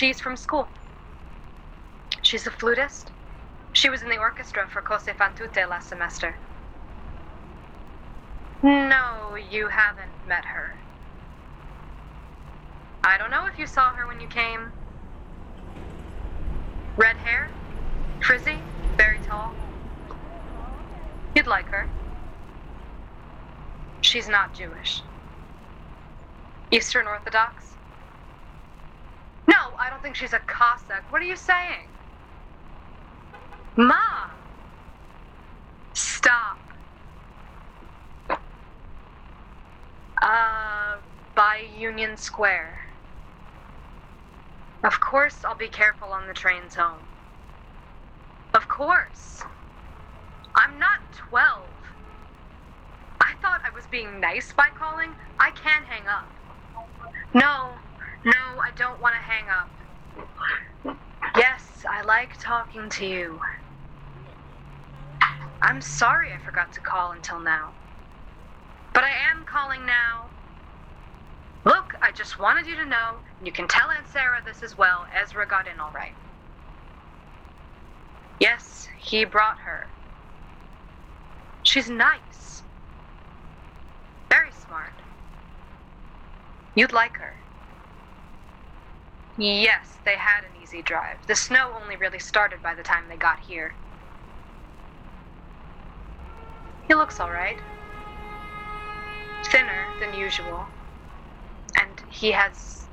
She's from school. She's a flutist. She was in the orchestra for Così fan tutte last semester. No, you haven't met her. I don't know if you saw her when you came. Red hair? Frizzy? Very tall? You'd like her. She's not Jewish. Eastern Orthodox? No, I don't think she's a Cossack. What are you saying? Ma! Stop. Uh, by Union Square. Of course, I'll be careful on the trains home. Of course. I'm not 12. I thought I was being nice by calling. I can't hang up. No, no, I don't want to hang up. Yes, I like talking to you. I'm sorry I forgot to call until now. But I am calling now. Look, I just wanted you to know, and you can tell Aunt Sarah this as well. Ezra got in all right. Yes, he brought her. She's nice. Very smart. You'd like her. Yes, they had an easy drive. The snow only really started by the time they got here. He looks all right. Thinner than usual. And he has.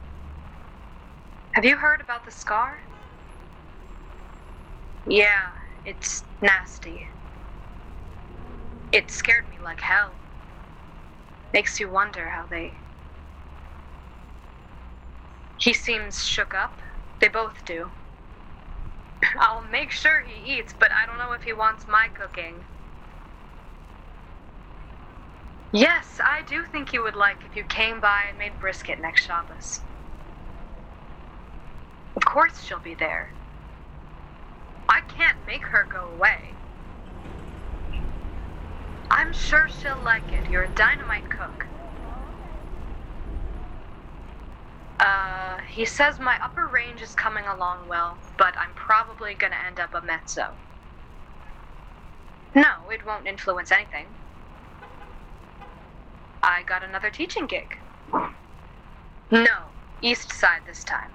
Have you heard about the scar? Yeah, it's nasty. It scared me like hell. Makes you wonder how they. He seems shook up. They both do. I'll make sure he eats, but I don't know if he wants my cooking. Yes, I do think you would like if you came by and made brisket next Shabbos. Of course she'll be there. I can't make her go away. I'm sure she'll like it. You're a dynamite cook. Uh, he says my upper range is coming along well, but I'm probably gonna end up a mezzo. No, it won't influence anything. I got another teaching gig. No, East Side this time.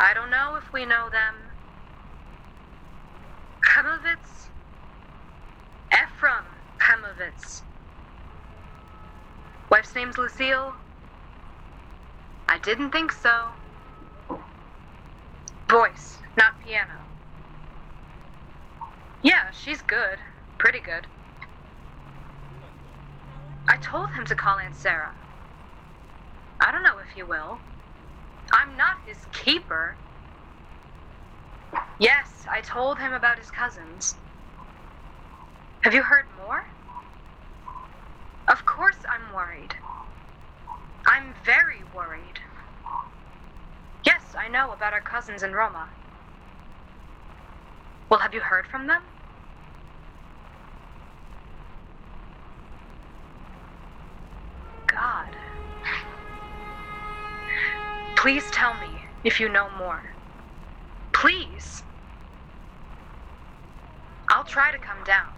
I don't know if we know them. Chemovitz? Ephraim Chemovitz. Wife's name's Lucille? I didn't think so. Voice, not piano. Yeah, she's good. Pretty good. I told him to call Aunt Sarah. I don't know if he will. I'm not his keeper. Yes, I told him about his cousins. Have you heard more? Of course I'm worried. I'm very worried. Yes, I know about our cousins in Roma. Well, have you heard from them? God. Please tell me if you know more. Please. I'll try to come down.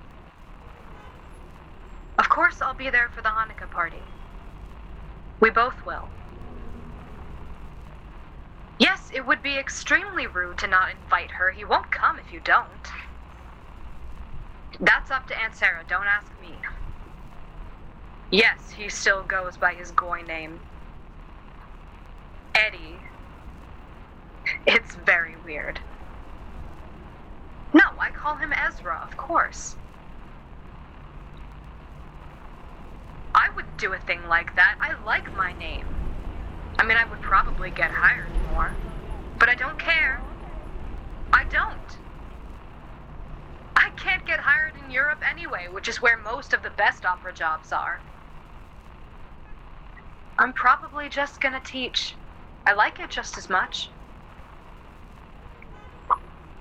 Of course, I'll be there for the Hanukkah party. We both will. Yes, it would be extremely rude to not invite her. He won't come if you don't. That's up to Aunt Sarah. Don't ask me. Yes, he still goes by his goy name. Eddie. It's very weird. No, I call him Ezra, of course. I would do a thing like that. I like my name. I mean, I would probably get hired more. But I don't care. I don't. I can't get hired in Europe anyway, which is where most of the best opera jobs are. I'm probably just gonna teach. I like it just as much.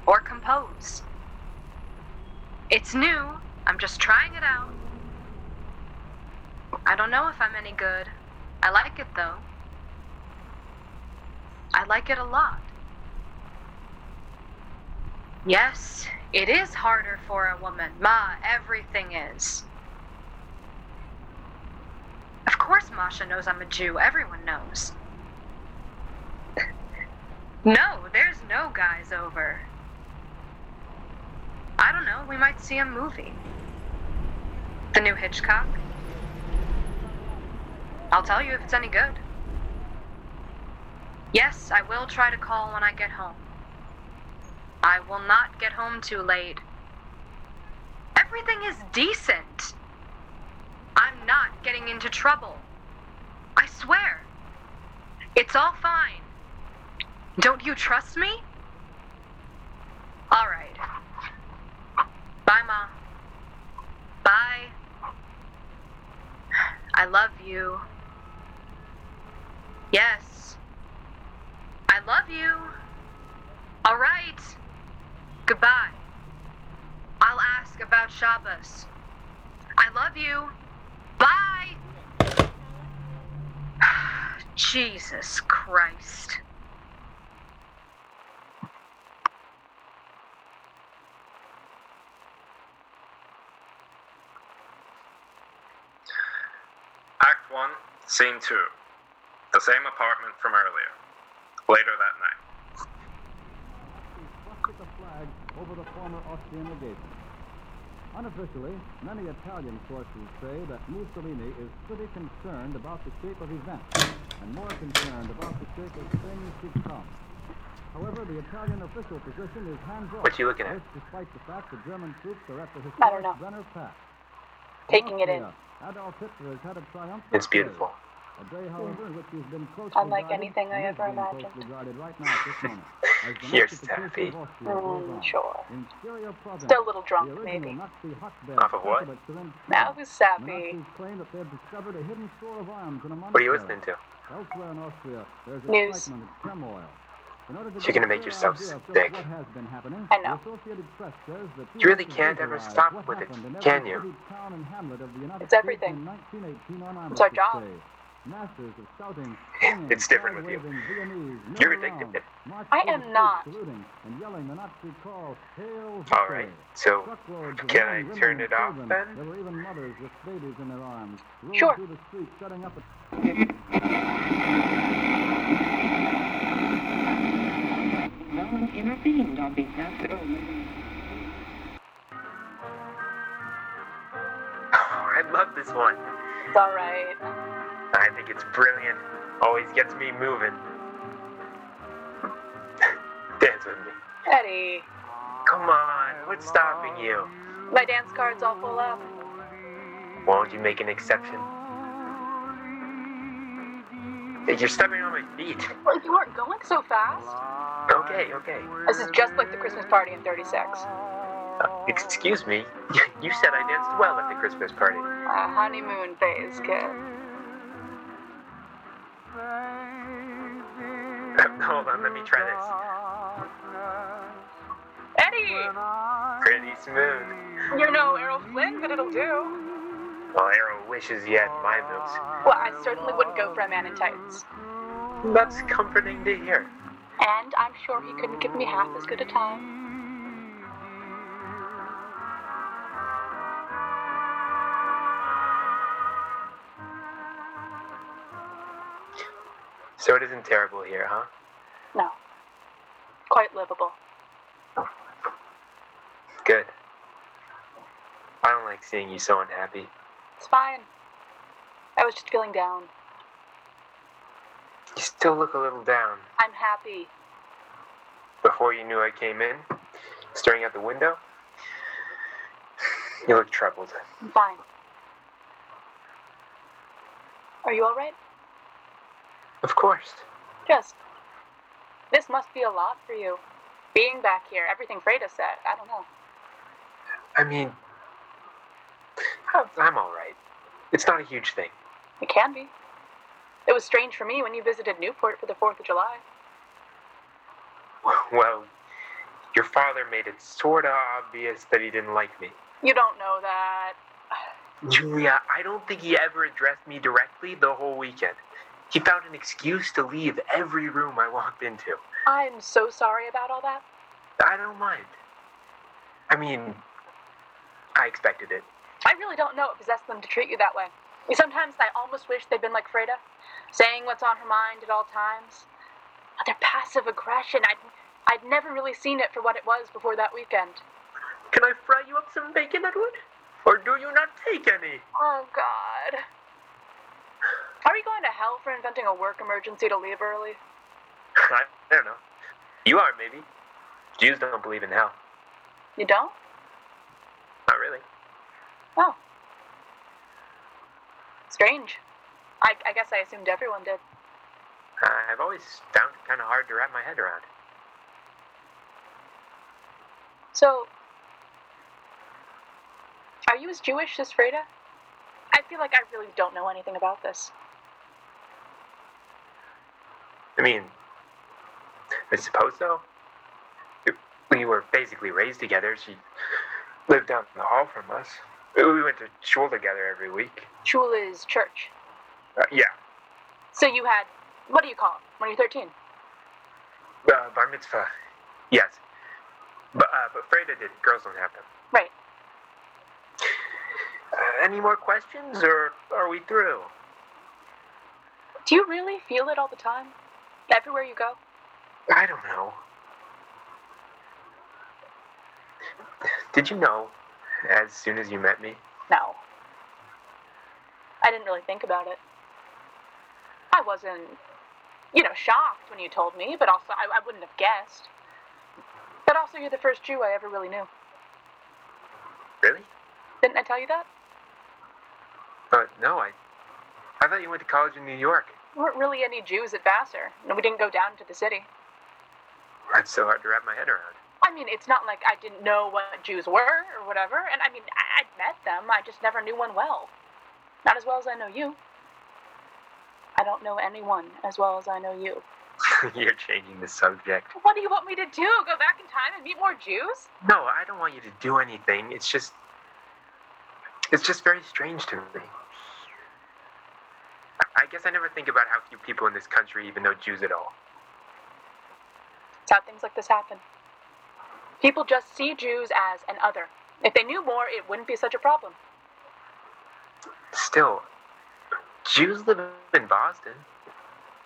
Or compose. It's new. I'm just trying it out. I don't know if I'm any good. I like it though. I like it a lot. Yes, it is harder for a woman. Ma, everything is. Of course, Masha knows I'm a Jew. Everyone knows. no, there's no guys over. I don't know, we might see a movie. The new Hitchcock. I'll tell you if it's any good. Yes, I will try to call when I get home. I will not get home too late. Everything is decent. I'm not getting into trouble. I swear. It's all fine. Don't you trust me? All right. Bye, Ma. Bye. I love you. Yes. I love you. All right. Goodbye. I'll ask about Shabbos. I love you. Bye. Jesus Christ. Act 1, Scene 2. The same apartment from earlier. Later that night. swastika flag over the former Austrian legation. Unofficially, many Italian sources say that Mussolini is pretty concerned about the shape of events and more concerned about the shape of things to come. However, the Italian official position is hands off. What you looking at? Despite the fact that German troops are at the I don't historic know. Brenner Pass. Taking it in. Adolf Hitler has had a triumphant It's day. beautiful. A day, however, in which he's been closely Unlike anything I ever imagined. right now at this moment. As the You're Nazification sappy. of Austria goes Mm, sure. In Styria province, Still a little drunk, maybe. Off of what? started at Turin, Now who's sappy? Nazis claim that they have discovered a hidden store of arms in a What are you listening to? Elsewhere in Austria, there's News. excitement and turmoil. In order to You're gonna make yourself idea of just sick. What has been happening, I know. The Associated Press says that You really can't ever stop with it, can you? city, town, and hamlet of the United It's everything. in 1918 on It's our job. Day. Masses of shouting, singing, It's different with you. Viennese You're addicted. I am not. Saluting and yelling the Nazi call, Hail All Hitler." right. So, Can I turn it off then? There were even mothers with babies in their arms. rolled Sure. through the streets, setting up a intervened on behalf of oh, I love this one. It's alright. I think it's brilliant. Always gets me moving. Dance with me. Eddie. Come on. What's stopping you? My dance card's all full up. Won't you make an exception? You're stepping on my feet. Well, you aren't going so fast. Okay, okay. This is just like the Christmas party in 36. Uh, excuse me. You said I danced well at the Christmas party. A honeymoon phase, kid. Hold on, let me try this. Eddie! Pretty smooth. You're no Errol Flynn, but it'll do. Well, Errol wishes he had my moves. Well, I certainly wouldn't go for a man in tights. That's comforting to hear. And I'm sure he couldn't give me half as good a time. So it isn't terrible here, huh? No. Quite livable. Good. I don't like seeing you so unhappy. It's fine. I was just feeling down. You still look a little down. I'm happy. Before you knew I came in, staring out the window, you look troubled. I'm fine. Are you alright? Of course. Just. This must be a lot for you. Being back here, everything Freda said. I don't know. I mean, I'm- alright. It's not a huge thing. It can be. It was strange for me when you visited Newport for the 4th of July. Well, your father made it sorta obvious that he didn't like me. You don't know that. Julia, I don't think he ever addressed me directly the whole weekend. He found an excuse to leave every room I walked into. I'm so sorry about all that. I don't mind. I mean, I expected it. I really don't know what possessed them to treat you that way. Sometimes I almost wish they'd been like Freda, saying what's on her mind at all times. But their passive aggression, I'd, I'd never really seen it for what it was before that weekend. Can I fry you up some bacon, Edward? Or do you not take any? Oh, God. Are we going to hell for inventing a work emergency to leave early? I don't know. You are, maybe. Jews don't believe in hell. You don't? Not really. Oh. Strange. I, I guess I assumed everyone did. I've always found it kind of hard to wrap my head around. So, are you as Jewish as Freda? I feel like I really don't know anything about this. I mean, I suppose so. We were basically raised together. She lived down in the hall from us. We went to shul together every week. Shul is church. Uh, yeah, So you had, what do you call it, when you're 13? uh, bar mitzvah. Yes, but uh, but Freda did. Girls don't have them. Right. Uh, any more questions, or are we through? Do you really feel it all the time? Everywhere you go? I don't know. Did you know, as soon as you met me, No. I didn't really think about it. I wasn't, you know, shocked when you told me, but also I, I wouldn't have guessed. But also, you're the first Jew I ever really knew. really? Didn't I tell you that? Uh, no, I. I thought you went to college in New York. Weren't really any Jews at Vassar, and we didn't go down to the city. That's so hard to wrap my head around. I mean, it's not like I didn't know what Jews were or whatever, and I mean, I- I'd met them, I just never knew one well. Not as well as I know you. I don't know anyone as well as I know you. You're changing the subject. What do you want me to do? Go back in time and meet more Jews? No, I don't want you to do anything. It's just. It's just very strange to me. I- guess I never think about how few people in this country even know Jews at all. It's how things like this happen. People just see Jews as an other. If they knew more, it wouldn't be such a problem. Still, Jews live in Boston.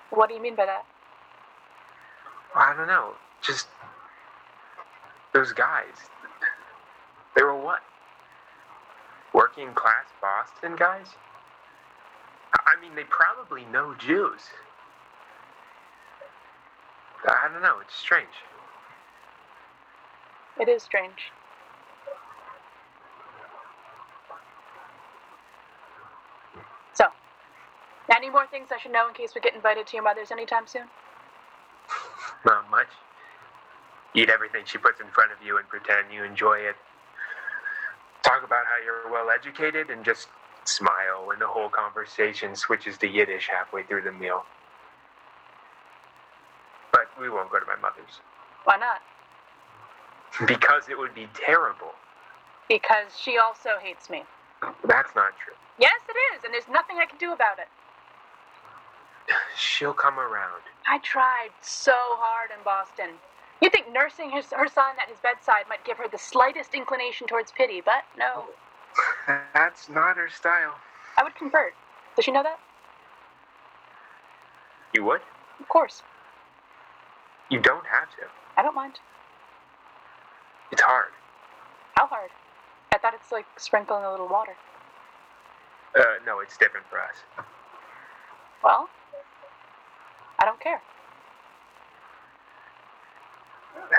What do you mean by that? I don't know. Just. Those guys. They were what? Working class Boston guys? I mean, they probably know Jews. I don't know. It's strange. It is strange. So, any more things I should know in case we get invited to your mother's anytime soon? Not much. Eat everything she puts in front of you and pretend you enjoy it. Talk about how you're well educated and just smile when the whole conversation switches to Yiddish halfway through the meal. But we won't go to my mother's. Why not? Because it would be terrible. Because she also hates me. That's not true. Yes, it is, and there's nothing I can do about it. She'll come around. I tried so hard in Boston. You think nursing his, her son at his bedside might give her the slightest inclination towards pity, but no. That's not her style. I would convert. Does she know that? You would? Of course. You don't have to. I don't mind. It's hard. How hard? I thought it's like sprinkling a little water. Uh, no, it's different for us. Well, I don't care.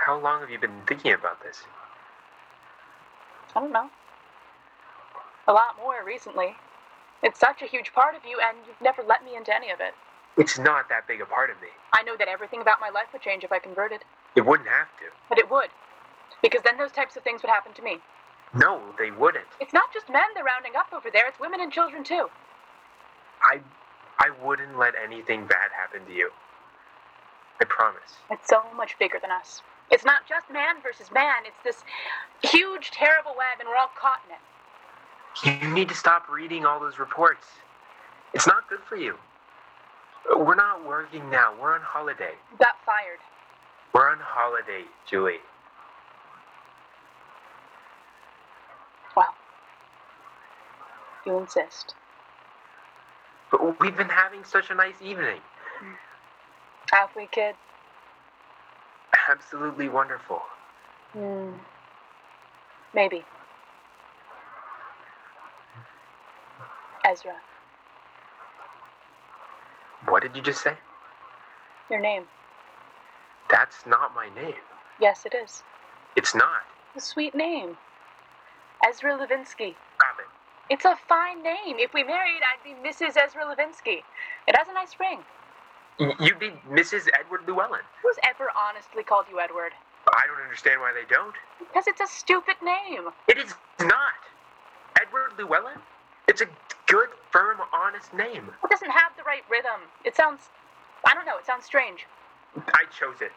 How long have you been thinking about this? I don't know. A lot more recently. It's such a huge part of you, and you've never let me into any of it. It's not that big a part of me. I know that everything about my life would change if I converted, It wouldn't have to. but it would. Because then those types of things would happen to me. No, they wouldn't. It's not just men they're rounding up over there, it's women and children too. I, I wouldn't let anything bad happen to you. I promise. It's so much bigger than us. It's not just man versus man, it's this huge, terrible web, and we're all caught in it. You need to stop reading all those reports. It's not good for you. We're not working now. We're on holiday. You got fired. We're on holiday, Julie. Well, you insist. But we've been having such a nice evening. Have we, kid? Absolutely wonderful. Hmm. Maybe. Ezra, What did you just say? your name. That's not my name. Yes, it is. It's not. A sweet name. Ezra Levinsky. Stop it. It's a fine name. If we married, I'd be Mrs. Ezra Levinsky. It has a nice ring. You'd be Mrs. Edward Llewellyn. Who's ever honestly called you Edward? I don't understand why they don't. Because it's a stupid name. It is not. Edward Llewellyn? It's a good, firm, honest name. It doesn't have the right rhythm. It sounds. I don't know, it sounds strange. I chose it.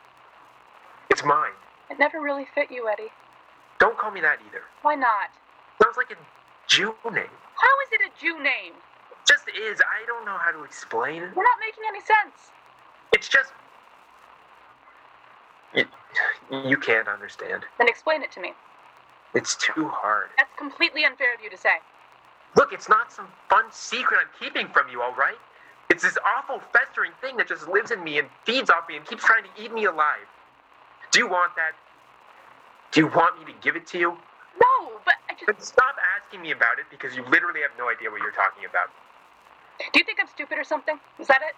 It's mine. It never really fit you, Eddie. Don't call me that either. Why not? Sounds like a Jew name. How is it a Jew name? Just is. I don't know how to explain it. You're not making any sense. It's just. You, you can't understand. Then explain it to me. It's too hard. That's completely unfair of you to say. Look, it's not some fun secret I'm keeping from you, all right? It's this awful festering thing that just lives in me and feeds off me and keeps trying to eat me alive. Do you want that? Do you want me to give it to you? No, but I just. Then stop asking me about it because you literally have no idea what you're talking about. Do you think I'm stupid or something? Is that it?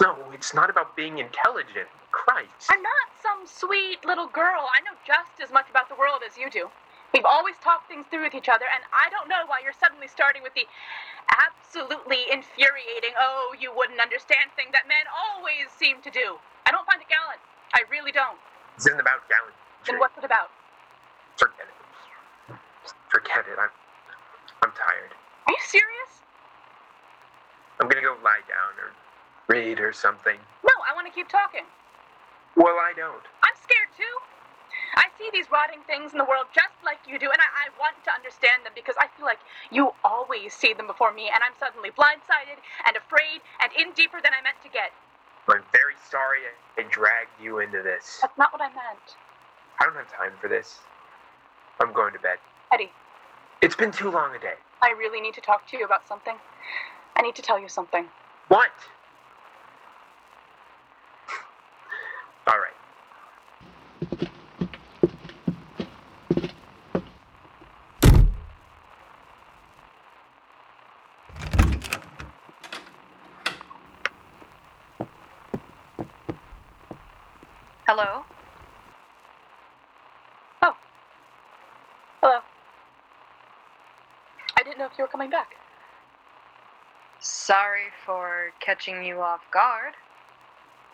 No, it's not about being intelligent. Christ. I'm not some sweet little girl. I know just as much about the world as you do. We've always talked things through with each other, and I don't know why you're suddenly starting with the absolutely infuriating, oh, you wouldn't understand thing that men always seem to do. I don't find it gallant. I really don't. This isn't about gallantry. Then what's it about? Forget it. Forget it. I'm, I'm tired. Are you serious? I'm gonna go lie down or read or something. No, I want to keep talking. Well, I don't. I'm scared too. I see these rotting things in the world just like you do, and I, I want to understand them because I feel like you always see them before me, and I'm suddenly blindsided and afraid and in deeper than I meant to get. I'm very sorry I dragged you into this. That's not what I meant. I don't have time for this. I'm going to bed. Eddie, It's been too long a day. I really need to talk to you about something. I need to tell you something. What? All right. Hello? Oh. Hello. I didn't know if you were coming back. Sorry for catching you off guard.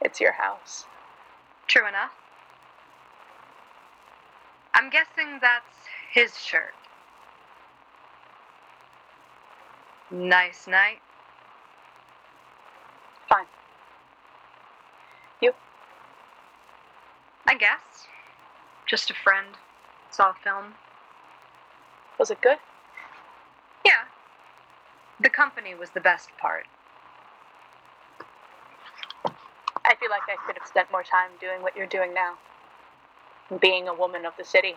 It's your house. True enough. I'm guessing that's his shirt. Nice night. Fine. You? I guess. Just a friend. Saw a film. Was it good? Yeah. The company was the best part. I feel like I could have spent more time doing what you're doing now. Being a woman of the city.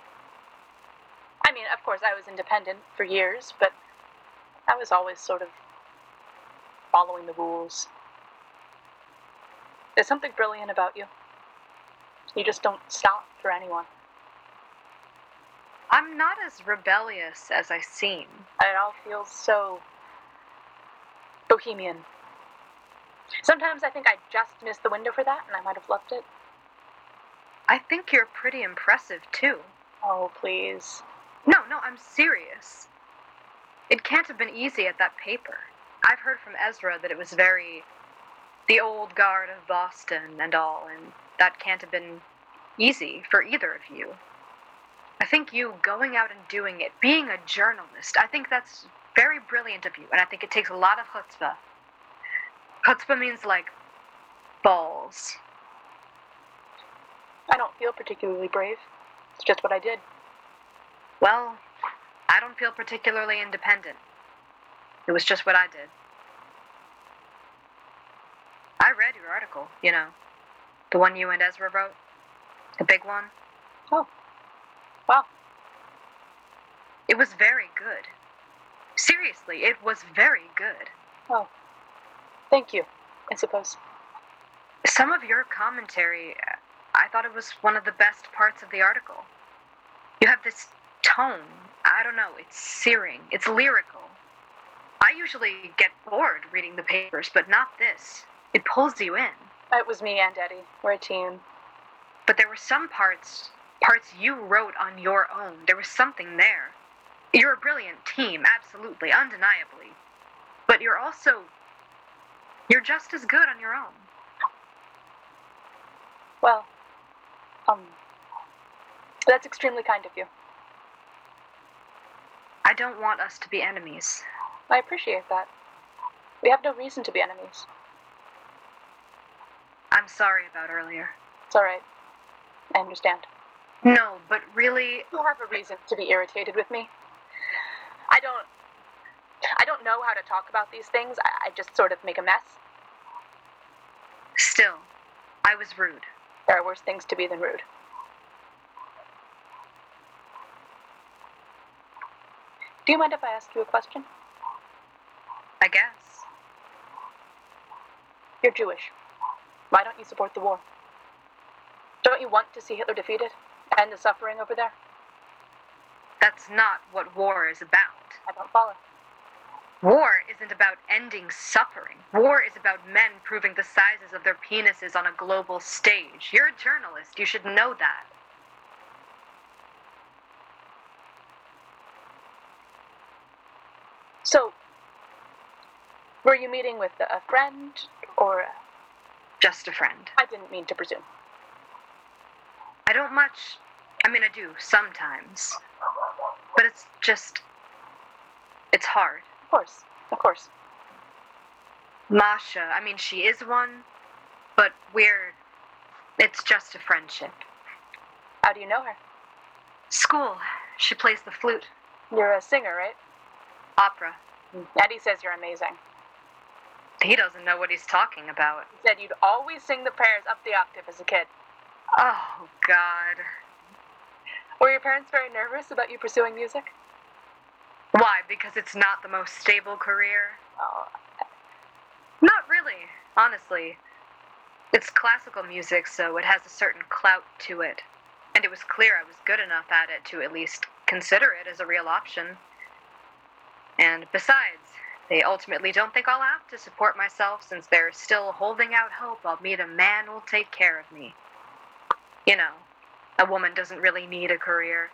I mean, of course, I was independent for years, but I was always sort of following the rules. There's something brilliant about you. You just don't stop for anyone. I'm not as rebellious as I seem. It all feels so Bohemian. Sometimes I think I just missed the window for that, and I might have left it. I think you're pretty impressive, too. Oh, please. No, no, I'm serious. It can't have been easy at that paper. I've heard from Ezra that it was very. the old guard of Boston and all, and that can't have been easy for either of you. I think you going out and doing it, being a journalist, I think that's very brilliant of you, and I think it takes a lot of chutzpah. Chutzpah means like balls. I don't feel particularly brave. It's just what I did. Well, I don't feel particularly independent. It was just what I did. I read your article, you know, the one you and Ezra wrote, the big one. Oh. Wow. It was very good. Seriously, it was very good. Oh. Thank you, I suppose. Some of your commentary, I thought it was one of the best parts of the article. You have this tone. I don't know, it's searing, it's lyrical. I usually get bored reading the papers, but not this. It pulls you in. It was me and Eddie. We're a team. But there were some parts, parts you wrote on your own. There was something there. You're a brilliant team, absolutely, undeniably. But you're also. You're just as good on your own. Well, um, that's extremely kind of you. I don't want us to be enemies. I appreciate that. We have no reason to be enemies. I'm sorry about earlier. It's all right. I understand. No, but really, You have a reason to be irritated with me. I don't. I don't know how to talk about these things. I, I just sort of make a mess. still, I was rude. There are worse things to be than rude. Do you mind if I ask you a question? I guess. You're Jewish. Why don't you support the war? Don't you want to see Hitler defeated? End the suffering over there? That's not what war is about. I don't follow. War isn't about ending suffering. War is about men proving the sizes of their penises on a global stage. You're a journalist. You should know that. So, were you meeting with a friend or. Just a friend. I didn't mean to presume. I don't much. I mean, I do sometimes. But it's just. It's hard. Of course, of course. Masha, I mean, she is one, but we're. It's just a friendship. How do you know her? School. She plays the flute. You're a singer, right? Opera. Eddie says you're amazing. He doesn't know what he's talking about. He said you'd always sing the prayers up the octave as a kid. Oh, God. Were your parents very nervous about you pursuing music? Why? Because it's not the most stable career? Oh, Not really, honestly. It's classical music, so it has a certain clout to it. And it was clear I was good enough at it to at least consider it as a real option. And besides, they ultimately don't think I'll have to support myself since they're still holding out hope I'll meet a man who'll take care of me. You know, a woman doesn't really need a career.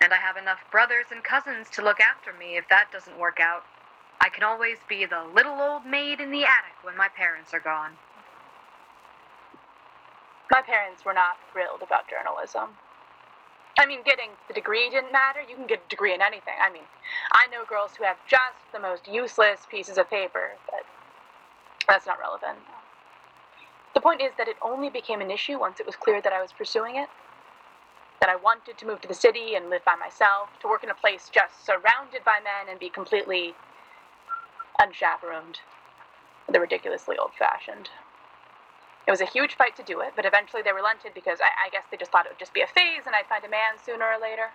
And I have enough brothers and cousins to look after me if that doesn't work out. I can always be the little old maid in the attic when my parents are gone. my parents were not thrilled about journalism. I mean, getting the degree didn't matter. You can get a degree in anything. I mean, I know girls who have just the most useless pieces of paper, but that's not relevant. The point is that it only became an issue once it was clear that I was pursuing it. That I wanted to move to the city and live by myself, to work in a place just surrounded by men and be completely unchaperoned. They're ridiculously old fashioned. It was a huge fight to do it, but eventually they relented because I, I guess they just thought it would just be a phase and I'd find a man sooner or later.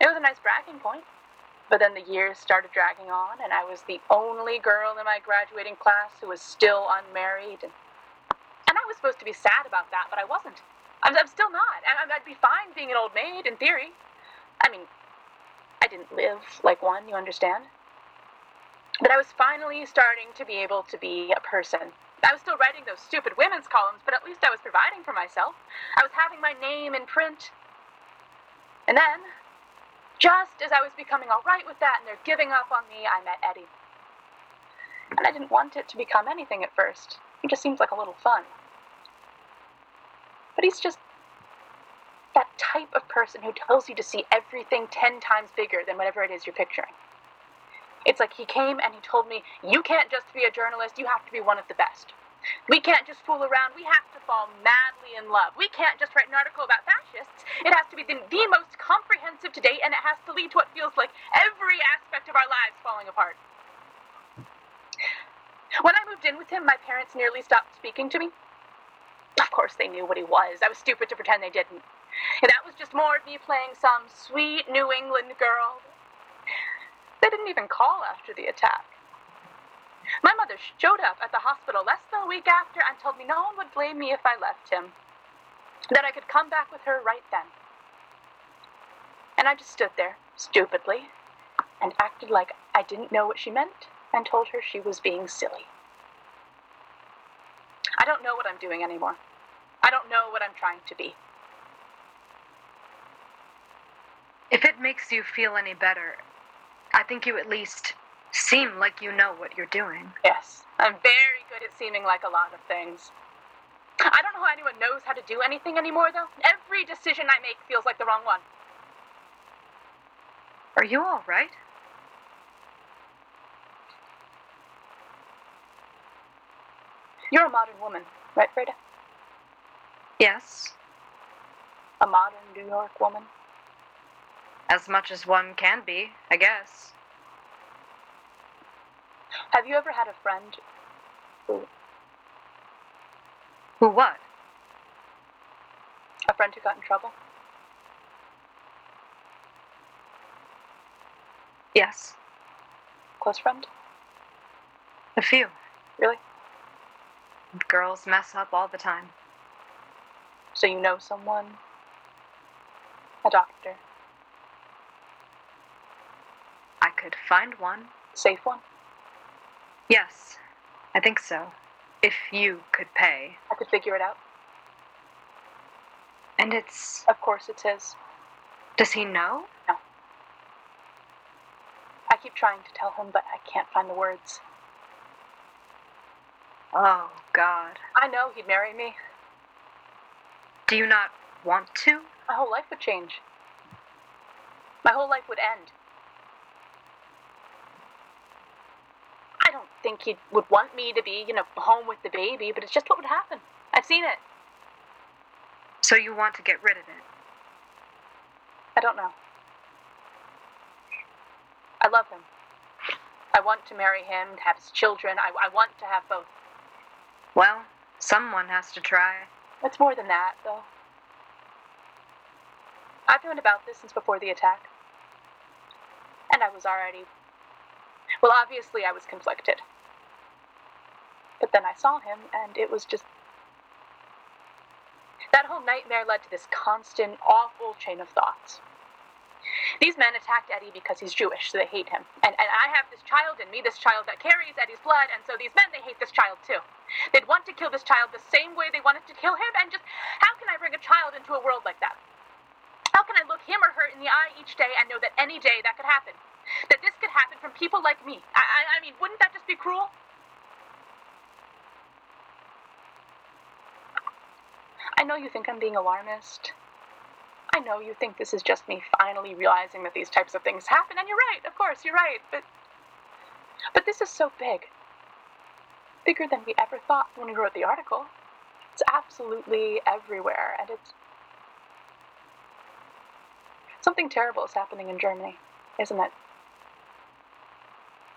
It was a nice bragging point. But then the years started dragging on, and I was the only girl in my graduating class who was still unmarried. And, and I was supposed to be sad about that, but I wasn't. I'm, I'm still not. And I'm- I'd be fine being an old maid in theory. I mean, I didn't live like one, you understand? But I was finally starting to be able to be a person. I was still writing those stupid women's columns, but at least I was providing for myself. I was having my name in print. And then, just as I was becoming all right with that and they're giving up on me, I met Eddie. And I didn't want it to become anything at first. He just seems like a little fun. But he's just that type of person who tells you to see everything ten times bigger than whatever it is you're picturing. It's like he came and he told me, You can't just be a journalist, you have to be one of the best. We can't just fool around, we have to fall madly in love. We can't just write an article about fascists. It has to be the, the most comprehensive to date, and it has to lead to what feels like every aspect of our lives falling apart. When I moved in with him, my parents nearly stopped speaking to me. Of course, they knew what he was. I was stupid to pretend they didn't. And that was just more of me playing some sweet New England girl. They didn't even call after the attack. My mother showed up at the hospital less than a week after and told me no one would blame me if I left him, that I could come back with her right then. And I just stood there, stupidly, and acted like I didn't know what she meant and told her she was being silly. I don't know what I'm doing anymore. I don't know what I'm trying to be. If it makes you feel any better, I think you at least seem like you know what you're doing. Yes, I'm very good at seeming like a lot of things. I don't know how anyone knows how to do anything anymore, though. Every decision I make feels like the wrong one. Are you all right? You're a modern woman, right, Freda? Yes, A modern New York woman. As much as one can be, I guess. Have you ever had a friend who, Who what? a friend who got in trouble? Yes, Close friend? a few. Really? Girls mess up all the time. So you know someone? A doctor? I could find one. Safe one? Yes, I think so. If you could pay. I could figure it out. And it's. Of course it's his. Does he know? No. I keep trying to tell him, but I can't find the words. Oh, God. I know he'd marry me. Do you not want to? My whole life would change. My whole life would end. I don't think he would want me to be, you know, home with the baby, but it's just what would happen. I've seen it. So you want to get rid of it? I don't know. I love him. I want to marry him, have his children. I, I want to have both. Well, someone has to try. It's more than that, though. I've known about this since before the attack. And I was already. Well, obviously, I was conflicted. But then I saw him, and it was just. That whole nightmare led to this constant, awful chain of thoughts. These men attacked Eddie because he's Jewish, so they hate him. And, and I have this child in me, this child that carries Eddie's blood, and so these men, they hate this child too. They'd want to kill this child the same way they wanted to kill him, and just how can I bring a child into a world like that? How can I look him or her in the eye each day and know that any day that could happen? That this could happen from people like me? I, I, I mean, wouldn't that just be cruel? I know you think I'm being alarmist. I know you think this is just me finally realizing that these types of things happen, and you're right, of course, you're right, but. But this is so big. Bigger than we ever thought when we wrote the article. It's absolutely everywhere, and it's. Something terrible is happening in Germany, isn't it?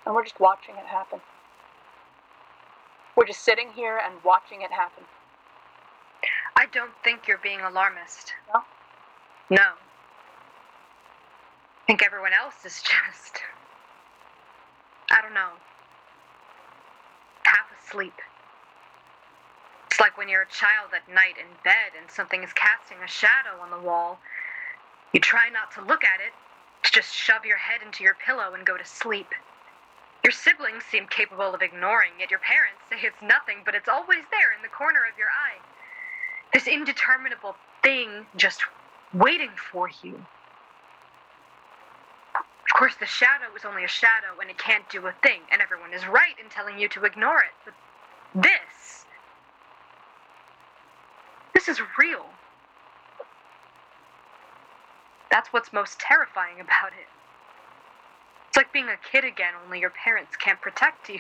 And we're just watching it happen. We're just sitting here and watching it happen. I don't think you're being alarmist. No? No. I think everyone else is just. I don't know. Half asleep. It's like when you're a child at night in bed and something is casting a shadow on the wall. You try not to look at it, to just shove your head into your pillow and go to sleep. Your siblings seem capable of ignoring it. Your parents say it's nothing, but it's always there in the corner of your eye. This indeterminable thing just waiting for you. Of course, the shadow is only a shadow and it can't do a thing, and everyone is right in telling you to ignore it. But this. This is real. That's what's most terrifying about it. It's like being a kid again, only your parents can't protect you.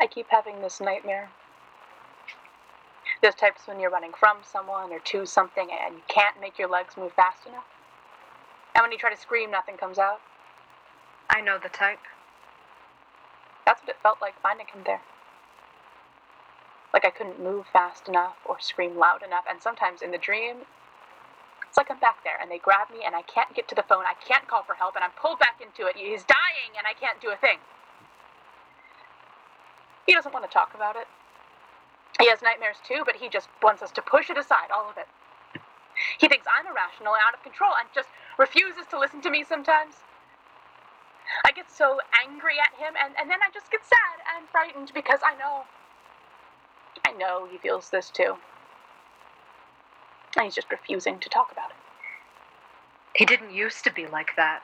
I keep having this nightmare. Those types when you're running from someone or to something and you can't make your legs move fast enough. And when you try to scream, nothing comes out. I know the type. That's what it felt like finding him there. Like I couldn't move fast enough or scream loud enough, and sometimes in the dream, it's like I'm back there and they grab me and I can't get to the phone, I can't call for help, and I'm pulled back into it. He's dying and I can't do a thing. He doesn't want to talk about it. He has nightmares too, but he just wants us to push it aside, all of it. He thinks I'm irrational and out of control and just refuses to listen to me sometimes. I get so angry at him and, and then I just get sad and frightened because I know. I know he feels this too. And he's just refusing to talk about it. He didn't used to be like that.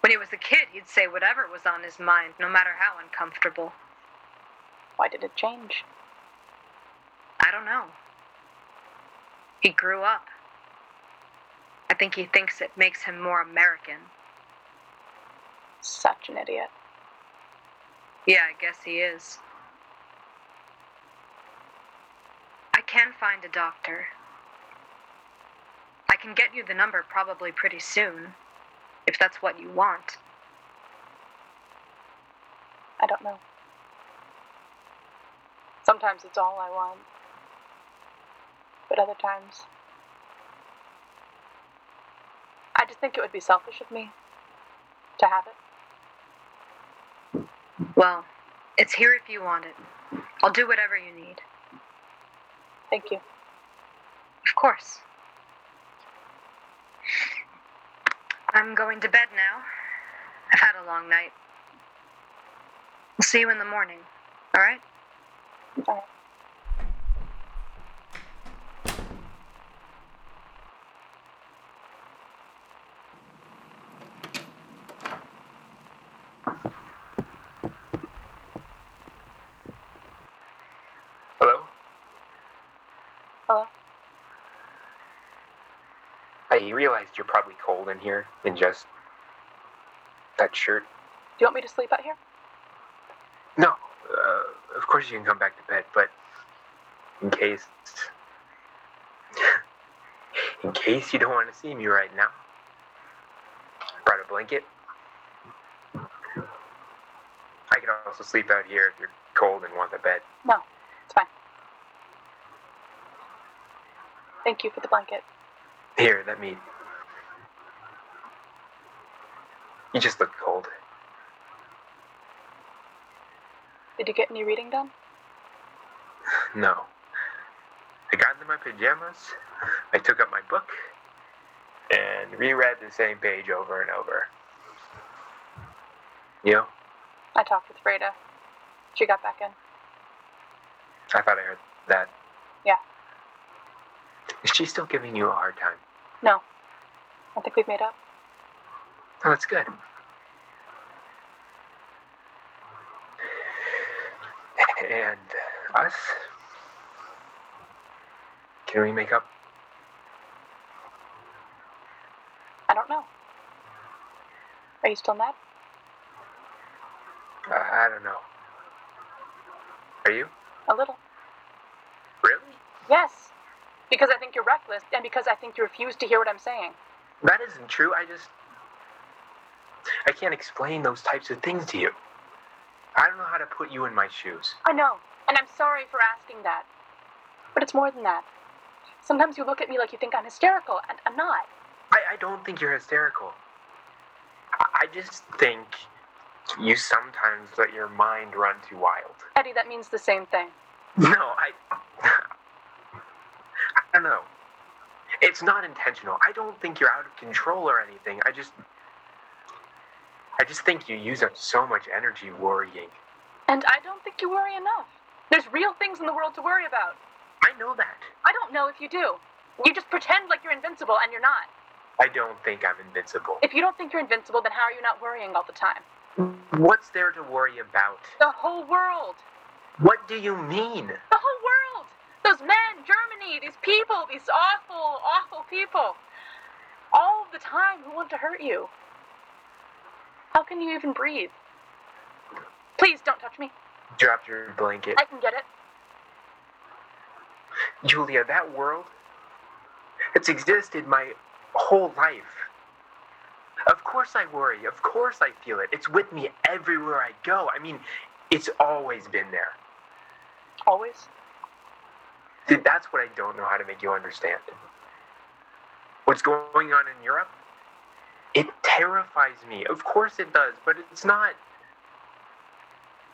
When he was a kid, he'd say whatever was on his mind, no matter how uncomfortable. Why did it change? I don't know. He grew up. I think he thinks it makes him more American. Such an idiot. Yeah, I guess he is. I can find a doctor. I can get you the number probably pretty soon, if that's what you want. I don't know. Sometimes it's all I want. But other times, I just think it would be selfish of me to have it. Well, it's here if you want it. I'll do whatever you need. Thank you. Of course. I'm going to bed now. I've had a long night. I'll see you in the morning, all right? All right. I realized you're probably cold in here in just that shirt. Do you want me to sleep out here? No, uh, of course you can come back to bed, but in case. in case you don't want to see me right now, I brought a blanket. I can also sleep out here if you're cold and want the bed. No, it's fine. Thank you for the blanket. Here, let me. You just look cold. Did you get any reading done? No. I got into my pajamas, I took up my book, and reread the same page over and over. You? I talked with Freda. She got back in. I thought I heard that. Yeah. Is she still giving you a hard time? No. I think we've made up. Oh, that's good. And us? Can we make up? I don't know. Are you still mad? Uh, I don't know. Are you? A little. Really? Yes. Because I think you're reckless, and because I think you refuse to hear what I'm saying. That isn't true. I just. I can't explain those types of things to you. I don't know how to put you in my shoes. I know, and I'm sorry for asking that. But it's more than that. Sometimes you look at me like you think I'm hysterical, and I'm not. I, I don't think you're hysterical. I, I just think you sometimes let your mind run too wild. Eddie, that means the same thing. No, I. I don't know. It's not intentional. I don't think you're out of control or anything. I just. I just think you use up so much energy worrying. And I don't think you worry enough. There's real things in the world to worry about. I know that. I don't know if you do. You just pretend like you're invincible and you're not. I don't think I'm invincible. If you don't think you're invincible, then how are you not worrying all the time? What's there to worry about? The whole world. What do you mean? The whole world. Those men, Germany, these people, these awful, awful people. All the time who want to hurt you. How can you even breathe? Please don't touch me. Drop your blanket. I can get it. Julia, that world, it's existed my whole life. Of course I worry. Of course I feel it. It's with me everywhere I go. I mean, it's always been there. Always. That's what I don't know how to make you understand. What's going on in Europe? It terrifies me. Of course it does, but it's not.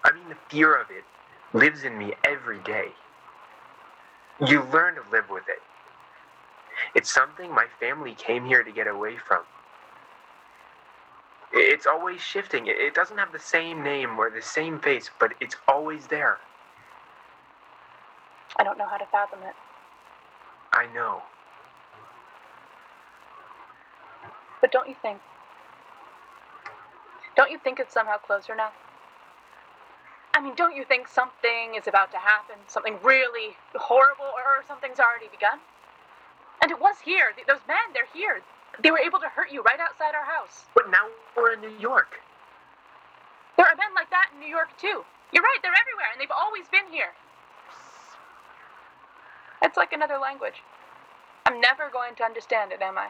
I mean, the fear of it lives in me every day. You learn to live with it. It's something my family came here to get away from. It's always shifting. It doesn't have the same name or the same face, but it's always there. I don't know how to fathom it. I know. But don't you think? Don't you think it's somehow closer now? I mean, don't you think something is about to happen? Something really horrible, or something's already begun? And it was here. Th- Those men, they're here. They were able to hurt you right outside our house. But now we're in New York. There are men like that in New York, too. You're right, they're everywhere, and they've always been here. It's like another language. I'm never going to understand it, am I?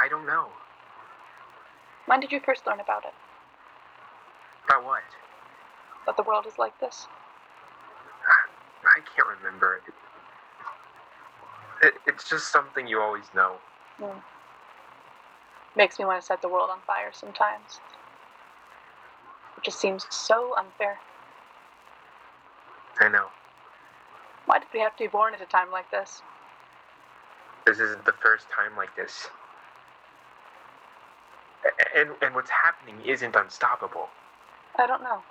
I don't know. When did you first learn about it? About what? That the world is like this? I can't remember. It, it, it's just something you always know. Hmm. Makes me want to set the world on fire sometimes. It just seems so unfair. I know. Why did we have to be born at a time like this? This isn't the first time like this. And, and what's happening isn't unstoppable. I don't know.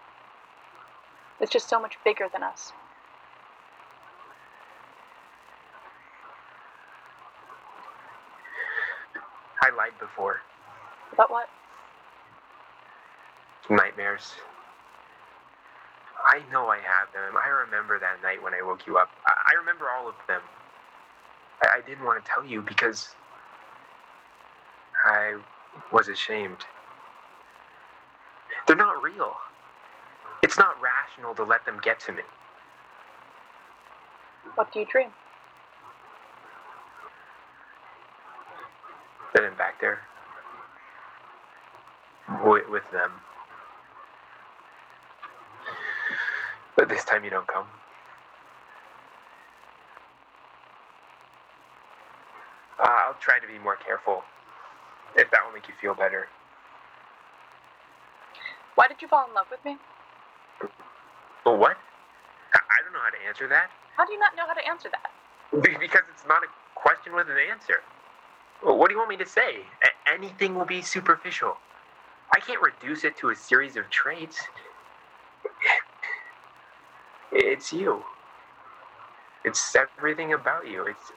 It's just so much bigger than us. I lied before. About what? Nightmares. I know I have them. I remember that night when I woke you up. I, I remember all of them. I, I didn't want to tell you because I was ashamed. They're not real. It's not rational to let them get to me. What do you dream? That I'm back there with them. But this time you don't come. Uh, I'll try to be more careful. If that will make you feel better. Why did you fall in love with me? But what? I don't know how to answer that. How do you not know how to answer that? Because it's not a question with an answer. What do you want me to say? Anything will be superficial. I can't reduce it to a series of traits. It's you. It's everything about you. It's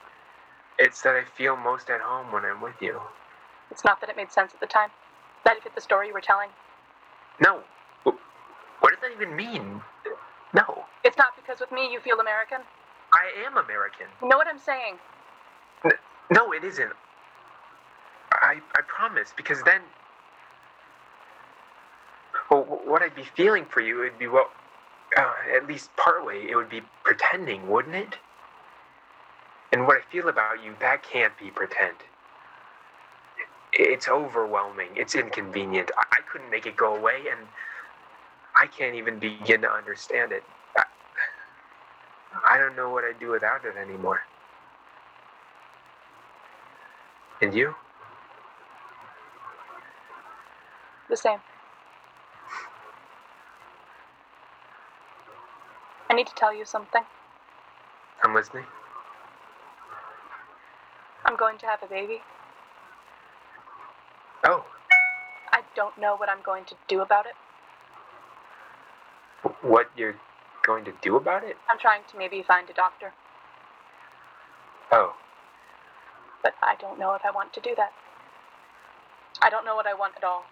it's that I feel most at home when I'm with you. It's not that it made sense at the time. That it fit the story you were telling. No. What does that even mean? No. It's not because with me you feel American. I am American. You know what I'm saying? No, it isn't. I I promise because then well, what I'd be feeling for you would be well uh, at least partway it would be pretending, wouldn't it? And what I feel about you that can't be pretend. It's overwhelming. It's inconvenient. I, couldn't make it go away and I can't even begin to understand it. I don't know what I'd do without it anymore. And you? The same. I need to tell you something. I'm listening. I'm going to have a baby. Oh, I don't know what I'm going to do about it. What you're going to do about it? I'm trying to maybe find a doctor, Oh, but I don't know if I want to do that. I don't know what I want at all.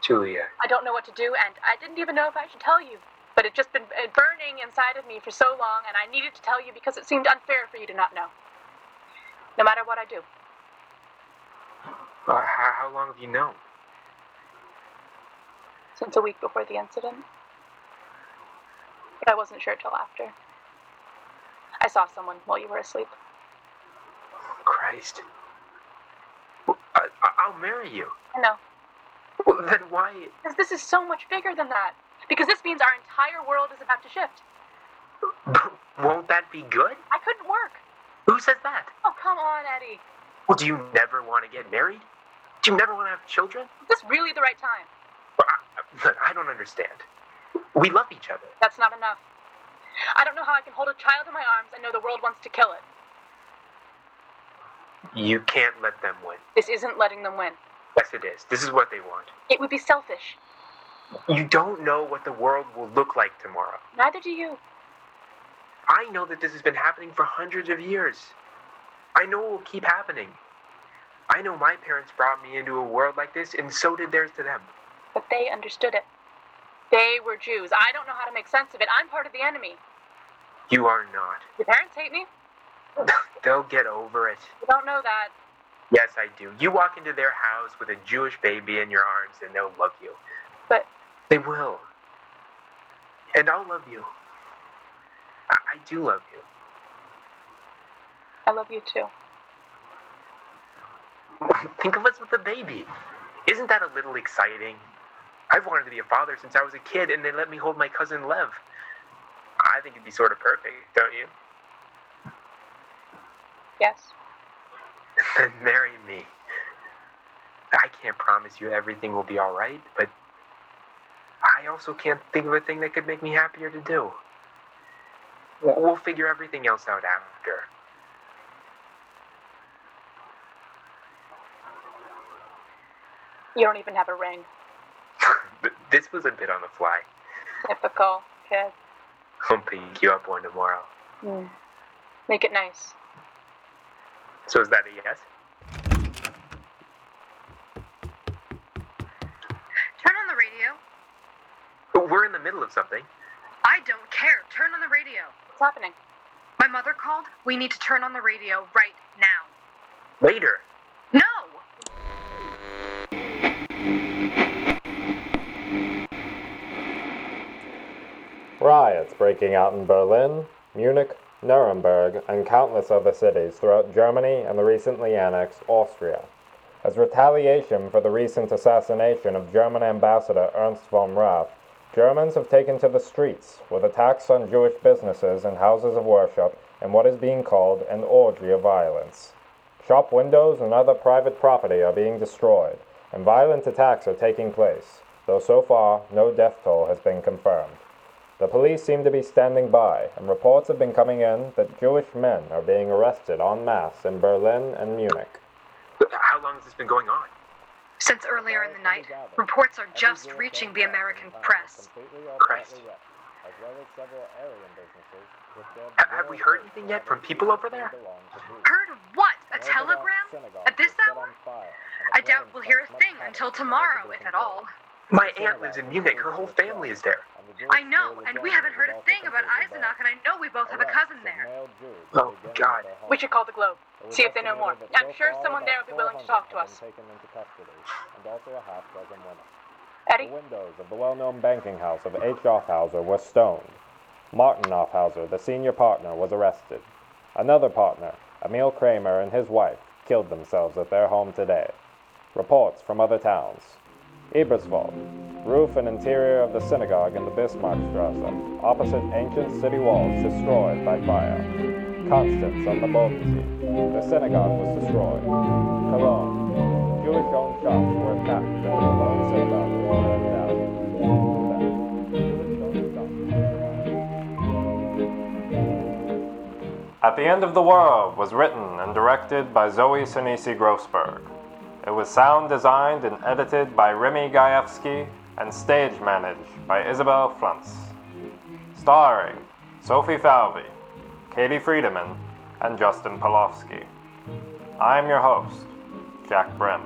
Julia. I don't know what to do, and I didn't even know if I should tell you. But it's just been burning inside of me for so long, and I needed to tell you because it seemed unfair for you to not know. No matter what I do. Uh, how, how long have you known? Since a week before the incident. But I wasn't sure till after. I saw someone while you were asleep. Christ. Well, I, I- I'll marry you. I know. Well, then why? Because this is so much bigger than that. Because this means our entire world is about to shift. Won't that be good? I couldn't work. Who says that? Oh, come on, Eddie. Well, do you never want to get married? Do you never want to have children? Is this really the right time? Well, I, I don't understand. We love each other. That's not enough. I don't know how I can hold a child in my arms and know the world wants to kill it. You can't let them win. This isn't letting them win. Yes, it is. This is what they want. It would be selfish. You don't know what the world will look like tomorrow. Neither do you. I know that this has been happening for hundreds of years. I know it will keep happening. I know my parents brought me into a world like this, and so did theirs to them. But they understood it. They were Jews. I don't know how to make sense of it. I'm part of the enemy. You are not. Your parents hate me? They'll get over it. You don't know that. Yes, I do. You walk into their house with a Jewish baby in your arms, and they'll love you. But They will. And I'll love you. I, I do love you. I love you too. Think of us with a baby. Isn't that a little exciting? I've wanted to be a father since I was a kid, and they let me hold my cousin Lev. I think it'd be sort of perfect, don't you? Yes. Then marry me. I can't promise you everything will be alright, but I also can't think of a thing that could make me happier to do. We'll we'll figure everything else out after. You don't even have a ring. This was a bit on the fly. Typical kid. I'll pick you up one tomorrow. Hmm. Make it nice. So is that a yes? We're in the middle of something. I don't care. Turn on the radio. What's happening? My mother called. We need to turn on the radio right now. Later. No! Riots breaking out in Berlin, Munich, Nuremberg, and countless other cities throughout Germany and the recently annexed Austria. As retaliation for the recent assassination of German ambassador Ernst von Rath, Germans have taken to the streets with attacks on Jewish businesses and houses of worship and what is being called an orgy of violence. Shop windows and other private property are being destroyed, and violent attacks are taking place, though so far no death toll has been confirmed. The police seem to be standing by, and reports have been coming in that Jewish men are being arrested en masse in Berlin and Munich. How long has this been going on? Since earlier in the night, reports are just reaching the American press. Christ. Have we heard anything yet from people over there? Heard what? A telegram? At this hour? I doubt we'll hear a thing until tomorrow, if at all. My aunt lives in Munich. Her whole family is there. I know, and we haven't heard a thing about Eisenach, and I know we both have a cousin there. Oh, God. We should call the Globe. See if they know more. I'm sure someone there will be willing to talk to us. Eddie? The windows of the well-known banking house of H. Aufhäuser were stoned. Martin Aufhäuser, the senior partner, was arrested. Another partner, Emil Kramer and his wife, killed themselves at their home today. Reports from other towns. Eberswald, roof and interior of the synagogue in the Bismarckstrasse, opposite ancient city walls destroyed by fire. Constance on the Bodensee, the synagogue was destroyed. Cologne, Jewish-owned shops were attacked and the Cologne synagogue was burned down. At the End of the World was written and directed by Zoe Sinisi Grossberg. It was sound designed and edited by Remy Gajewski and stage managed by Isabel Frantz. Starring Sophie Falvey, Katie Friedemann, and Justin Polofsky. I'm your host, Jack Brim.